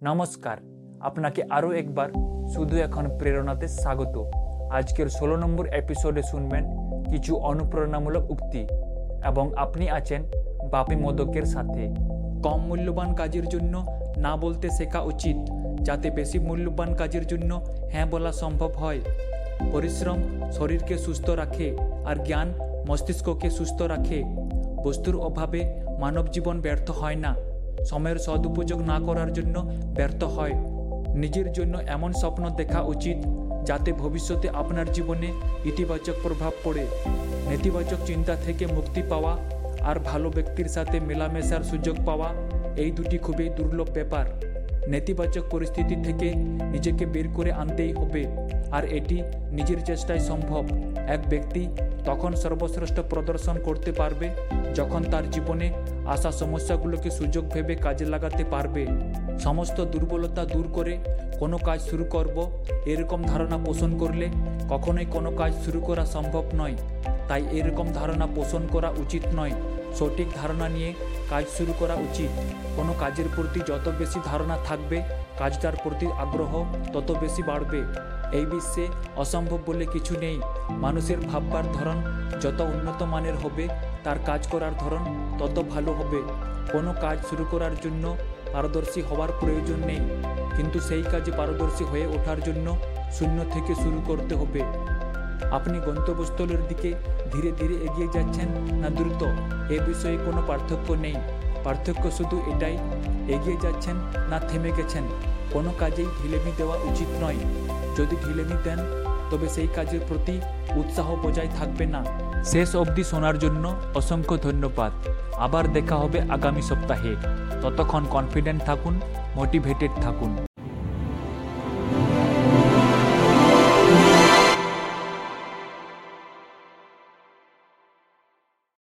নমস্কার, আপনাকে আরও একবার শুধু এখন প্রেরণাতে স্বাগত। আজকের ষোলো নম্বর এপিসোডে শুনবেন কিছু অনুপ্রেরণামূলক উক্তি এবং আপনি আছেন বাপি মোদকের সাথে। কম মূল্যবান কাজের জন্য না বলতে শেখা উচিত, যাতে বেশি মূল্যবান কাজের জন্য হ্যাঁ বলা সম্ভব হয়। পরিশ্রম শরীরকে সুস্থ রাখে আর জ্ঞান মস্তিষ্ককে সুস্থ রাখে। বস্তুর অভাবে মানব জীবন ব্যর্থ হয় না। সময়ের সদুপযোগ না করার জন্য ব্যর্থ হয়। নিজের জন্য এমন স্বপ্ন দেখা উচিত যাতে ভবিষ্যতে আপনার জীবনে ইতিবাচক প্রভাব পড়ে। নেতিবাচক চিন্তা থেকে মুক্তি পাওয়া আর ভালো ব্যক্তির সাথে মেলামেশার সুযোগ পাওয়া এই দুটি খুবই দুর্লভ ব্যাপার। নেতিবাচক পরিস্থিতি থেকে নিজেকে বের করে আনতেই হবে, আর এটি নিজের চেষ্টায় সম্ভব। এক ব্যক্তি তখন সর্বশ্রেষ্ঠ প্রদর্শন করতে পারবে, যখন তার জীবনে আসা সমস্যাগুলোকে সুযোগ ভেবে কাজে লাগাতে পারবে। সমস্ত দুর্বলতা দূর করে কোনো কাজ শুরু করব, এরকম ধারণা পোষণ করলে কখনোই কোনো কাজ শুরু করা সম্ভব নয়। তাই এরকম ধারণা পোষণ করা উচিত নয়। সঠিক ধারণা নিয়ে কাজ শুরু করা উচিত। কোনো কাজের প্রতি যত বেশি ধারণা থাকবে, কাজটার প্রতি আগ্রহ তত বেশি বাড়বে। এই বিশ্বে অসম্ভব বলে কিছু নেই। মানুষের ভাববার ধরন যত উন্নত মানের হবে, তার কাজ করার ধরন তত ভালো হবে। কোনো কাজ শুরু করার জন্য পারদর্শী হওয়ার প্রয়োজন নেই। কিন্তু সেই কাজে পারদর্শী হয়ে ওঠার জন্য শূন্য থেকে শুরু করতে হবে। আপনি গন্তব্যস্থলের দিকে ধীরে ধীরে এগিয়ে যাচ্ছেন না দ্রুত? এ বিষয়ে কোনো পার্থক্য নেই। পার্থক্য শুধু এটাই, এগিয়ে যাচ্ছেন না থেমে গেছেন। কোনো কাজেই ঢিলেমি দেওয়া উচিত নয়। যদি ঢিলেমি দেন, তবে সেই কাজের প্রতি উৎসাহ বজায় থাকবে না। শেষ অবধি শোনার জন্য অসংখ্য ধন্যবাদ। আবার দেখা হবে আগামী সপ্তাহে। ততক্ষণ কনফিডেন্ট থাকুন মোটিভেটেড থাকুন।